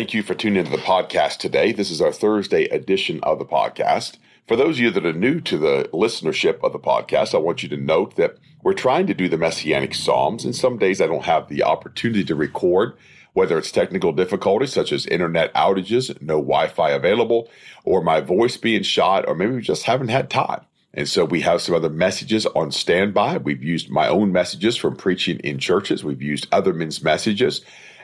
Thank you for tuning into the podcast today. This is our Thursday edition of the podcast. For those of you that are new to the listenership of the podcast, I want you to note that we're trying to do the Messianic Psalms, and some days I don't have the opportunity to record, whether it's technical difficulties such as internet outages, no Wi Fi available, or my voice being shot, or maybe we just haven't had time. And so we have some other messages on standby. We've used my own messages from preaching in churches. We've used other men's messages.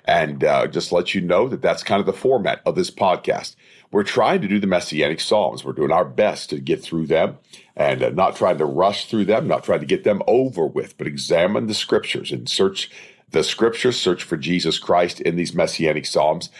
And uh, just let you know that that's kind of the format of this podcast. We're trying to do the Messianic Psalms. We're doing our best to get through them and uh, not trying to rush through them, not trying to get them over with, but examine the scriptures and search the scriptures, search for Jesus Christ in these Messianic Psalms.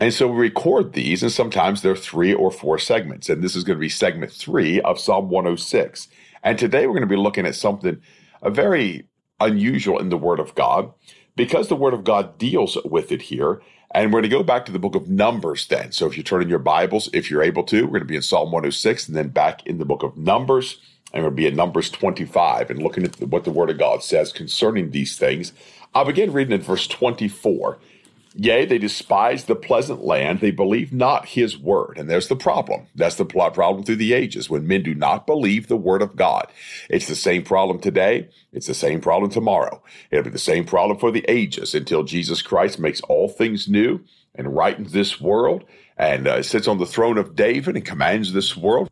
And so we record these, and sometimes there are three or four segments. And this is going to be segment three of Psalm 106. And today we're going to be looking at something very unusual in the Word of God because the Word of God deals with it here. And we're going to go back to the book of Numbers then. So if you turn in your Bibles, if you're able to, we're going to be in Psalm 106 and then back in the book of Numbers. And we'll be in Numbers 25 and looking at what the Word of God says concerning these things. I'll begin reading in verse 24. Yea, they despise the pleasant land. They believe not his word. And there's the problem. That's the problem through the ages when men do not believe the word of God. It's the same problem today. It's the same problem tomorrow. It'll be the same problem for the ages until Jesus Christ makes all things new and rightens this world and uh, sits on the throne of David and commands this world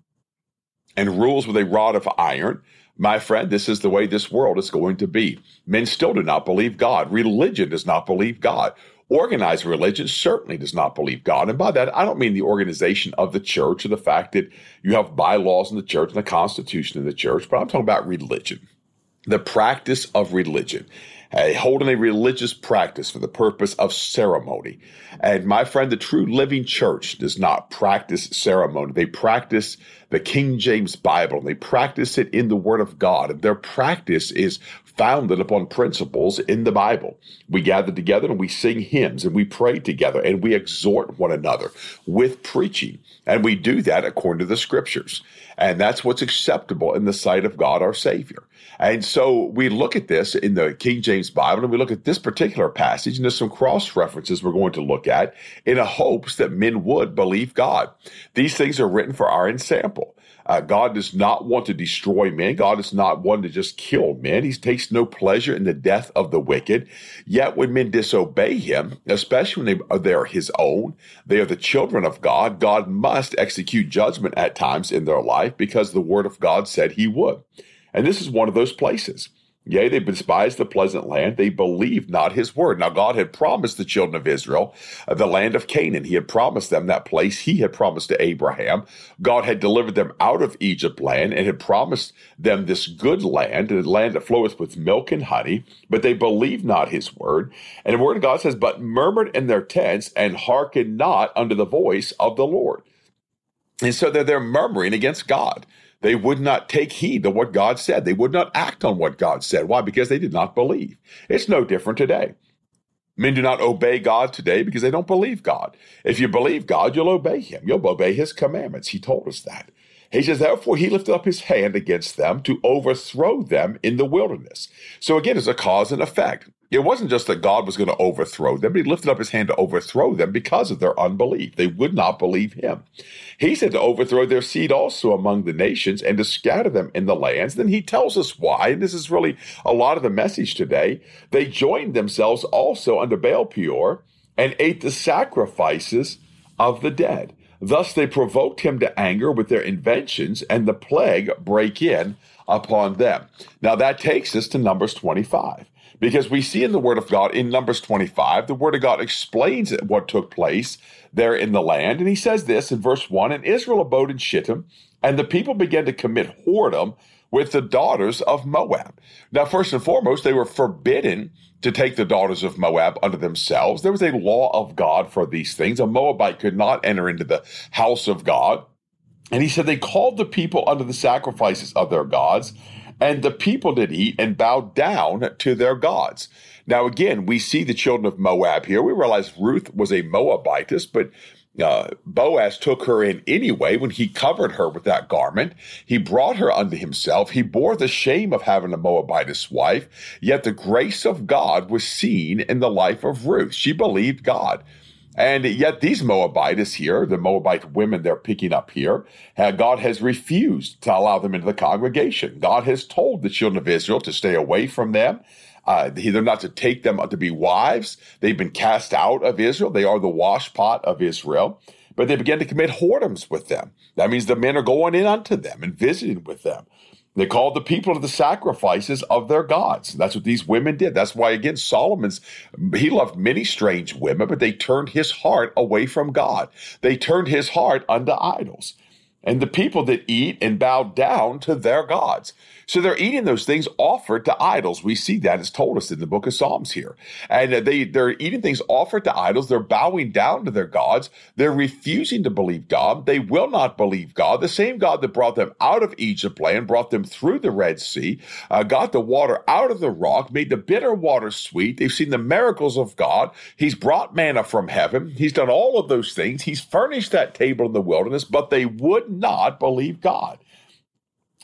and rules with a rod of iron. My friend, this is the way this world is going to be. Men still do not believe God. Religion does not believe God. Organized religion certainly does not believe God. And by that, I don't mean the organization of the church or the fact that you have bylaws in the church and the constitution in the church, but I'm talking about religion, the practice of religion. Uh, holding a religious practice for the purpose of ceremony. And my friend, the true living church does not practice ceremony. They practice the King James Bible and they practice it in the Word of God. And their practice is founded upon principles in the Bible. We gather together and we sing hymns and we pray together and we exhort one another with preaching. And we do that according to the scriptures. And that's what's acceptable in the sight of God our Savior. And so we look at this in the King James Bible and we look at this particular passage and there's some cross references we're going to look at in hopes that men would believe God. These things are written for our ensample. Uh, God does not want to destroy men. God is not one to just kill men. He takes no pleasure in the death of the wicked. Yet when men disobey him, especially when they are, they are his own, they are the children of God, God must execute judgment at times in their life because the word of God said he would. And this is one of those places. Yea, they despised the pleasant land. They believed not his word. Now, God had promised the children of Israel uh, the land of Canaan. He had promised them that place he had promised to Abraham. God had delivered them out of Egypt land and had promised them this good land, a land that floweth with milk and honey. But they believed not his word. And the word of God says, but murmured in their tents and hearkened not unto the voice of the Lord. And so they're, they're murmuring against God. They would not take heed to what God said. They would not act on what God said. Why? Because they did not believe. It's no different today. Men do not obey God today because they don't believe God. If you believe God, you'll obey him. You'll obey his commandments. He told us that. He says, therefore, he lifted up his hand against them to overthrow them in the wilderness. So again, it's a cause and effect. It wasn't just that God was going to overthrow them, but he lifted up his hand to overthrow them because of their unbelief. They would not believe him. He said to overthrow their seed also among the nations and to scatter them in the lands. Then he tells us why, and this is really a lot of the message today. They joined themselves also under Baal Peor and ate the sacrifices of the dead. Thus they provoked him to anger with their inventions, and the plague break in upon them. Now that takes us to Numbers 25, because we see in the Word of God in Numbers 25, the Word of God explains what took place there in the land. And he says this in verse 1 And Israel abode in Shittim, and the people began to commit whoredom with the daughters of Moab. Now, first and foremost, they were forbidden to take the daughters of Moab unto themselves. There was a law of God for these things. A Moabite could not enter into the house of God. And he said they called the people unto the sacrifices of their gods, and the people did eat and bowed down to their gods. Now, again, we see the children of Moab here. We realize Ruth was a Moabitess, but uh, Boaz took her in anyway when he covered her with that garment. He brought her unto himself. He bore the shame of having a Moabitess wife, yet the grace of God was seen in the life of Ruth. She believed God. And yet, these Moabites here, the Moabite women they're picking up here, uh, God has refused to allow them into the congregation. God has told the children of Israel to stay away from them. Uh, they're not to take them to be wives. They've been cast out of Israel. They are the washpot of Israel. But they begin to commit whoredoms with them. That means the men are going in unto them and visiting with them. They called the people to the sacrifices of their gods. That's what these women did. That's why, again, Solomon's, he loved many strange women, but they turned his heart away from God. They turned his heart unto idols and the people that eat and bow down to their gods. So they're eating those things offered to idols. We see that it's told us in the book of Psalms here. And they, they're eating things offered to idols. They're bowing down to their gods. They're refusing to believe God. They will not believe God. The same God that brought them out of Egypt land, brought them through the Red Sea, uh, got the water out of the rock, made the bitter water sweet. They've seen the miracles of God. He's brought manna from heaven. He's done all of those things. He's furnished that table in the wilderness, but they would not believe God.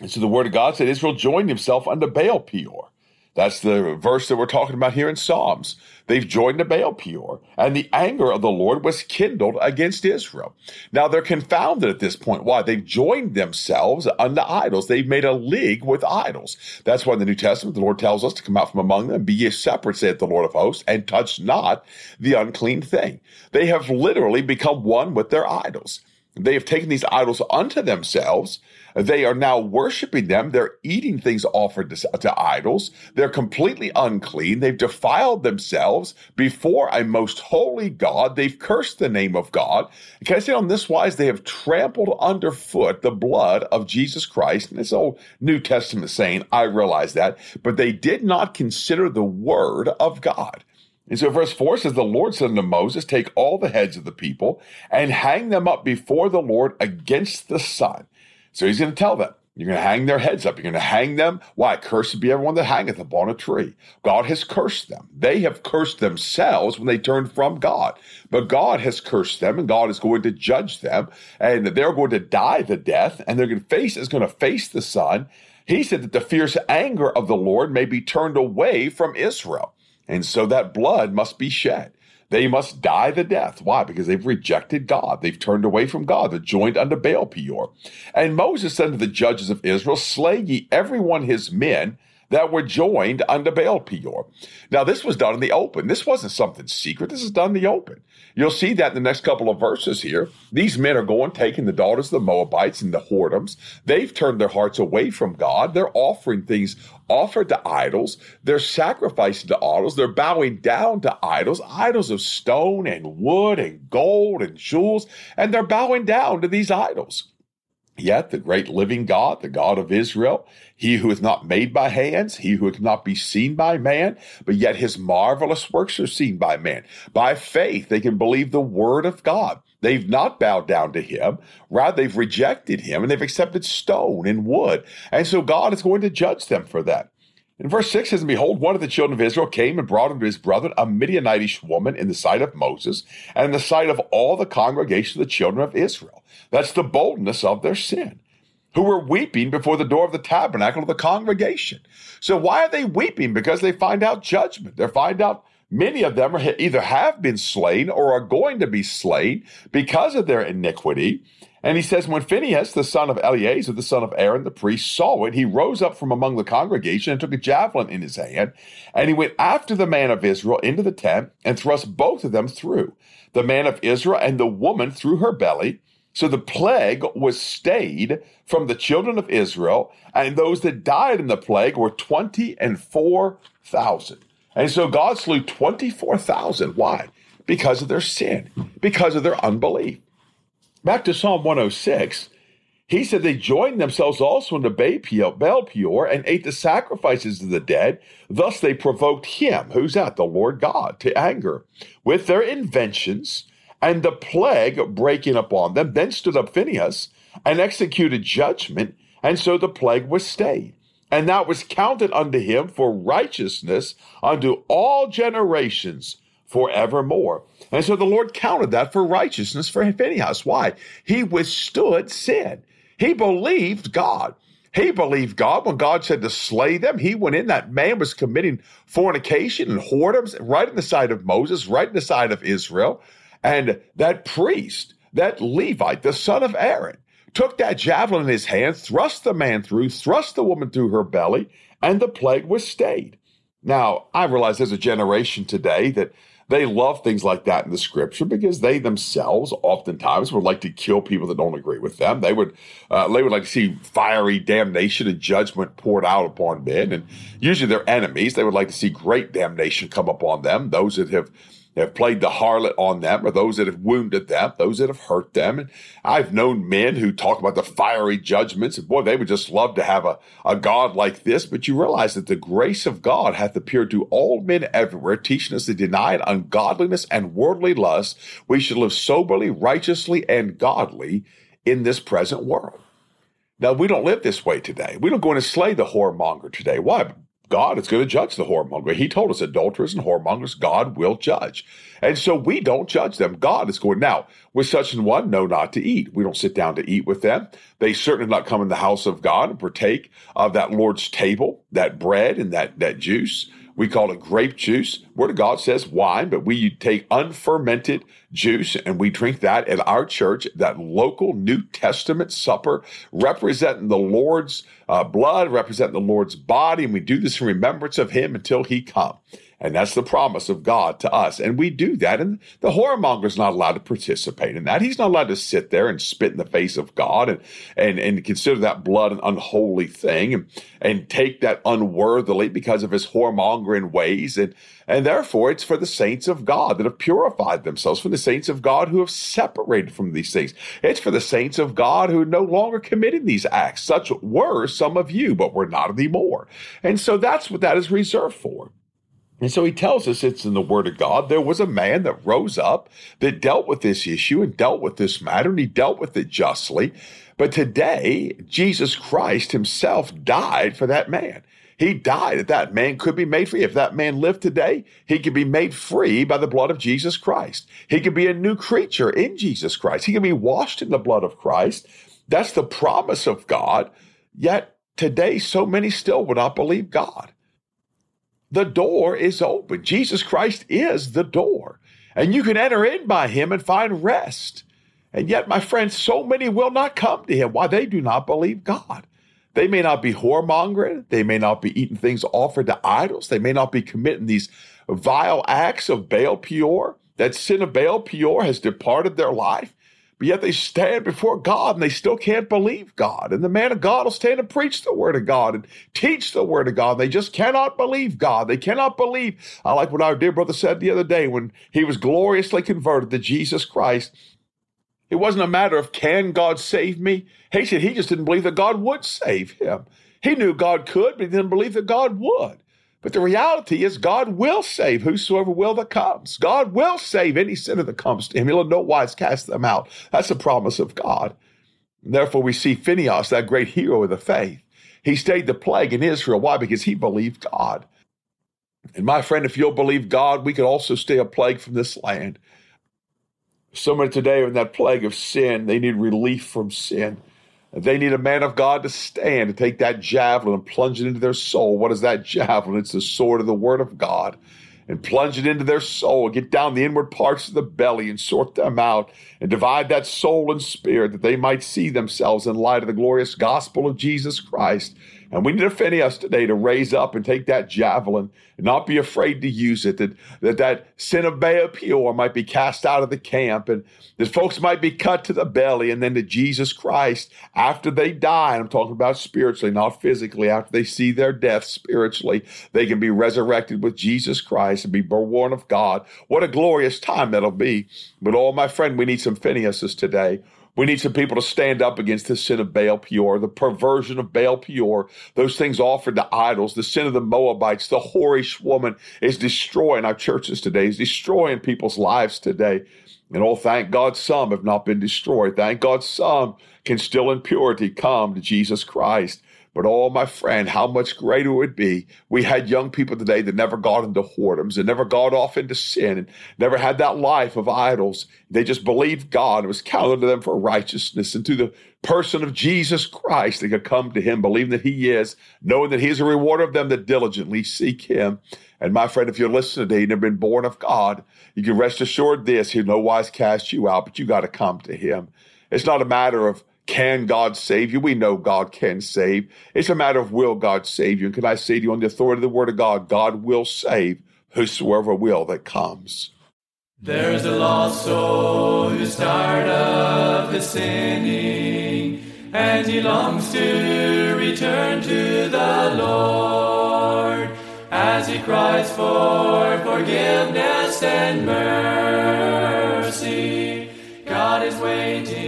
And so the word of God said Israel joined himself unto Baal Peor. That's the verse that we're talking about here in Psalms. They've joined the Baal Peor, and the anger of the Lord was kindled against Israel. Now they're confounded at this point. Why? They've joined themselves unto idols. They've made a league with idols. That's why in the New Testament the Lord tells us to come out from among them, be ye separate, saith the Lord of hosts, and touch not the unclean thing. They have literally become one with their idols. They have taken these idols unto themselves. They are now worshiping them. They're eating things offered to, to, idols. They're completely unclean. They've defiled themselves before a most holy God. They've cursed the name of God. Can I say on this wise, they have trampled underfoot the blood of Jesus Christ. And this old New Testament saying, I realize that, but they did not consider the word of God. And so verse 4 says, The Lord said unto Moses, Take all the heads of the people and hang them up before the Lord against the sun. So he's going to tell them, You're going to hang their heads up. You're going to hang them. Why? Cursed be everyone that hangeth upon a tree. God has cursed them. They have cursed themselves when they turned from God. But God has cursed them, and God is going to judge them, and they're going to die the death, and they're going to face is going to face the sun. He said that the fierce anger of the Lord may be turned away from Israel. And so that blood must be shed. They must die the death. Why? Because they've rejected God. They've turned away from God. They're joined unto Baal Peor. And Moses said to the judges of Israel, Slay ye every one his men that were joined under Baal Peor. Now, this was done in the open. This wasn't something secret. This is done in the open. You'll see that in the next couple of verses here. These men are going, taking the daughters of the Moabites and the whoredoms. They've turned their hearts away from God. They're offering things offered to idols. They're sacrificing to idols. They're bowing down to idols, idols of stone and wood and gold and jewels. And they're bowing down to these idols. Yet the great living God, the God of Israel, he who is not made by hands, he who cannot be seen by man, but yet his marvelous works are seen by man. By faith, they can believe the word of God. They've not bowed down to him. Rather, they've rejected him and they've accepted stone and wood. And so God is going to judge them for that. In verse 6 says, And behold, one of the children of Israel came and brought unto his brethren a Midianitish woman in the sight of Moses and in the sight of all the congregation of the children of Israel. That's the boldness of their sin who were weeping before the door of the tabernacle of the congregation. So why are they weeping? Because they find out judgment. They find out many of them either have been slain or are going to be slain because of their iniquity. And he says, when Phinehas, the son of Eleazar, the son of Aaron, the priest, saw it, he rose up from among the congregation and took a javelin in his hand, and he went after the man of Israel into the tent and thrust both of them through, the man of Israel and the woman through her belly, So the plague was stayed from the children of Israel, and those that died in the plague were 20 and 4,000. And so God slew 24,000. Why? Because of their sin, because of their unbelief. Back to Psalm 106, he said they joined themselves also into Baal Peor and ate the sacrifices of the dead. Thus they provoked him, who's that? The Lord God, to anger with their inventions and the plague breaking upon them. Then stood up Phinehas and executed judgment, and so the plague was stayed. And that was counted unto him for righteousness unto all generations forevermore. And so the Lord counted that for righteousness for Phinehas. Why? He withstood sin. He believed God. He believed God when God said to slay them. He went in. That man was committing fornication and whoredoms right in the sight of Moses, right in the sight of Israel. And that priest, that Levite, the son of Aaron, took that javelin in his hand, thrust the man through, thrust the woman through her belly, and the plague was stayed. Now, I realize there's a generation today that they love things like that in the scripture because they themselves oftentimes would like to kill people that don't agree with them. They would uh, they would like to see fiery damnation and judgment poured out upon men, and usually their enemies. They would like to see great damnation come upon them. Those that have have played the harlot on them, or those that have wounded them, those that have hurt them. And I've known men who talk about the fiery judgments, and boy, they would just love to have a, a God like this. But you realize that the grace of God hath appeared to all men everywhere, teaching us to deny ungodliness and worldly lust. We should live soberly, righteously, and godly in this present world. Now, we don't live this way today. We don't go and slay the whoremonger today. Why? God is going to judge the whoremonger. He told us adulterers and whoremongers, God will judge. And so we don't judge them. God is going, now, with such an one, no, not to eat. We don't sit down to eat with them. They certainly not come in the house of God and partake of that Lord's table, that bread and that, that juice. We call it grape juice. Word of God says wine, but we take unfermented juice and we drink that at our church, that local New Testament supper, representing the Lord's uh, blood, representing the Lord's body. And we do this in remembrance of him until he come. And that's the promise of God to us. And we do that. And the whoremonger is not allowed to participate in that. He's not allowed to sit there and spit in the face of God and, and, and consider that blood an unholy thing and, and take that unworthily because of his whoremongering ways. And, and therefore, it's for the saints of God that have purified themselves, for the saints of God who have separated from these things. It's for the saints of God who no longer committing these acts. Such were some of you, but were not anymore. And so that's what that is reserved for. And so he tells us it's in the Word of God. There was a man that rose up that dealt with this issue and dealt with this matter, and he dealt with it justly. But today, Jesus Christ himself died for that man. He died that that man could be made free. If that man lived today, he could be made free by the blood of Jesus Christ. He could be a new creature in Jesus Christ. He can be washed in the blood of Christ. That's the promise of God. Yet today, so many still would not believe God. The door is open. Jesus Christ is the door. And you can enter in by him and find rest. And yet, my friends, so many will not come to him. Why? They do not believe God. They may not be whoremongering. They may not be eating things offered to idols. They may not be committing these vile acts of Baal Peor. That sin of Baal Peor has departed their life. But yet they stand before God and they still can't believe God. And the man of God will stand and preach the word of God and teach the word of God. They just cannot believe God. They cannot believe. I like what our dear brother said the other day when he was gloriously converted to Jesus Christ. It wasn't a matter of can God save me? He said he just didn't believe that God would save him. He knew God could, but he didn't believe that God would. But the reality is, God will save whosoever will that comes. God will save any sinner that comes to him. He'll in no wise cast them out. That's the promise of God. And therefore, we see Phinehas, that great hero of the faith. He stayed the plague in Israel. Why? Because he believed God. And my friend, if you'll believe God, we could also stay a plague from this land. So many today in that plague of sin. They need relief from sin. They need a man of God to stand, to take that javelin and plunge it into their soul. What is that javelin? It's the sword of the word of God. And plunge it into their soul, get down the inward parts of the belly and sort them out, and divide that soul and spirit that they might see themselves in light of the glorious gospel of Jesus Christ. And we need a Phinehas today to raise up and take that javelin and not be afraid to use it. That that, that sin of Baal Peor might be cast out of the camp and that folks might be cut to the belly and then to Jesus Christ after they die. And I'm talking about spiritually, not physically. After they see their death spiritually, they can be resurrected with Jesus Christ and be born of God. What a glorious time that'll be. But oh, my friend, we need some Phinehases today we need some people to stand up against the sin of Baal Peor, the perversion of Baal Peor, those things offered to idols, the sin of the Moabites, the whorish woman is destroying our churches today, is destroying people's lives today. And oh, thank God some have not been destroyed. Thank God some can still in purity come to Jesus Christ. But oh, my friend, how much greater it would be. We had young people today that never got into whoredoms and never got off into sin and never had that life of idols. They just believed God. It was counted to them for righteousness. And to the person of Jesus Christ, they could come to him, believing that he is, knowing that he is a rewarder of them that diligently seek him. And my friend, if you're listening today, you've never been born of God, you can rest assured this, he'll no wise cast you out, but you got to come to him. It's not a matter of can God save you? We know God can save. It's a matter of will God save you. And can I say to you, on the authority of the word of God, God will save whosoever will that comes. There's a lost soul who's tired of his sinning, and he longs to return to the Lord as he cries for forgiveness and mercy. God is waiting.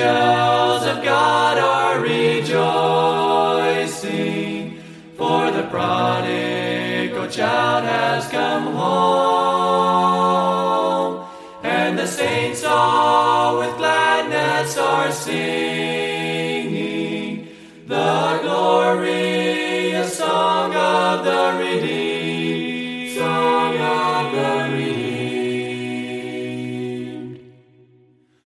Angels of God are rejoicing, for the prodigal child has come home, and the saints all with gladness are singing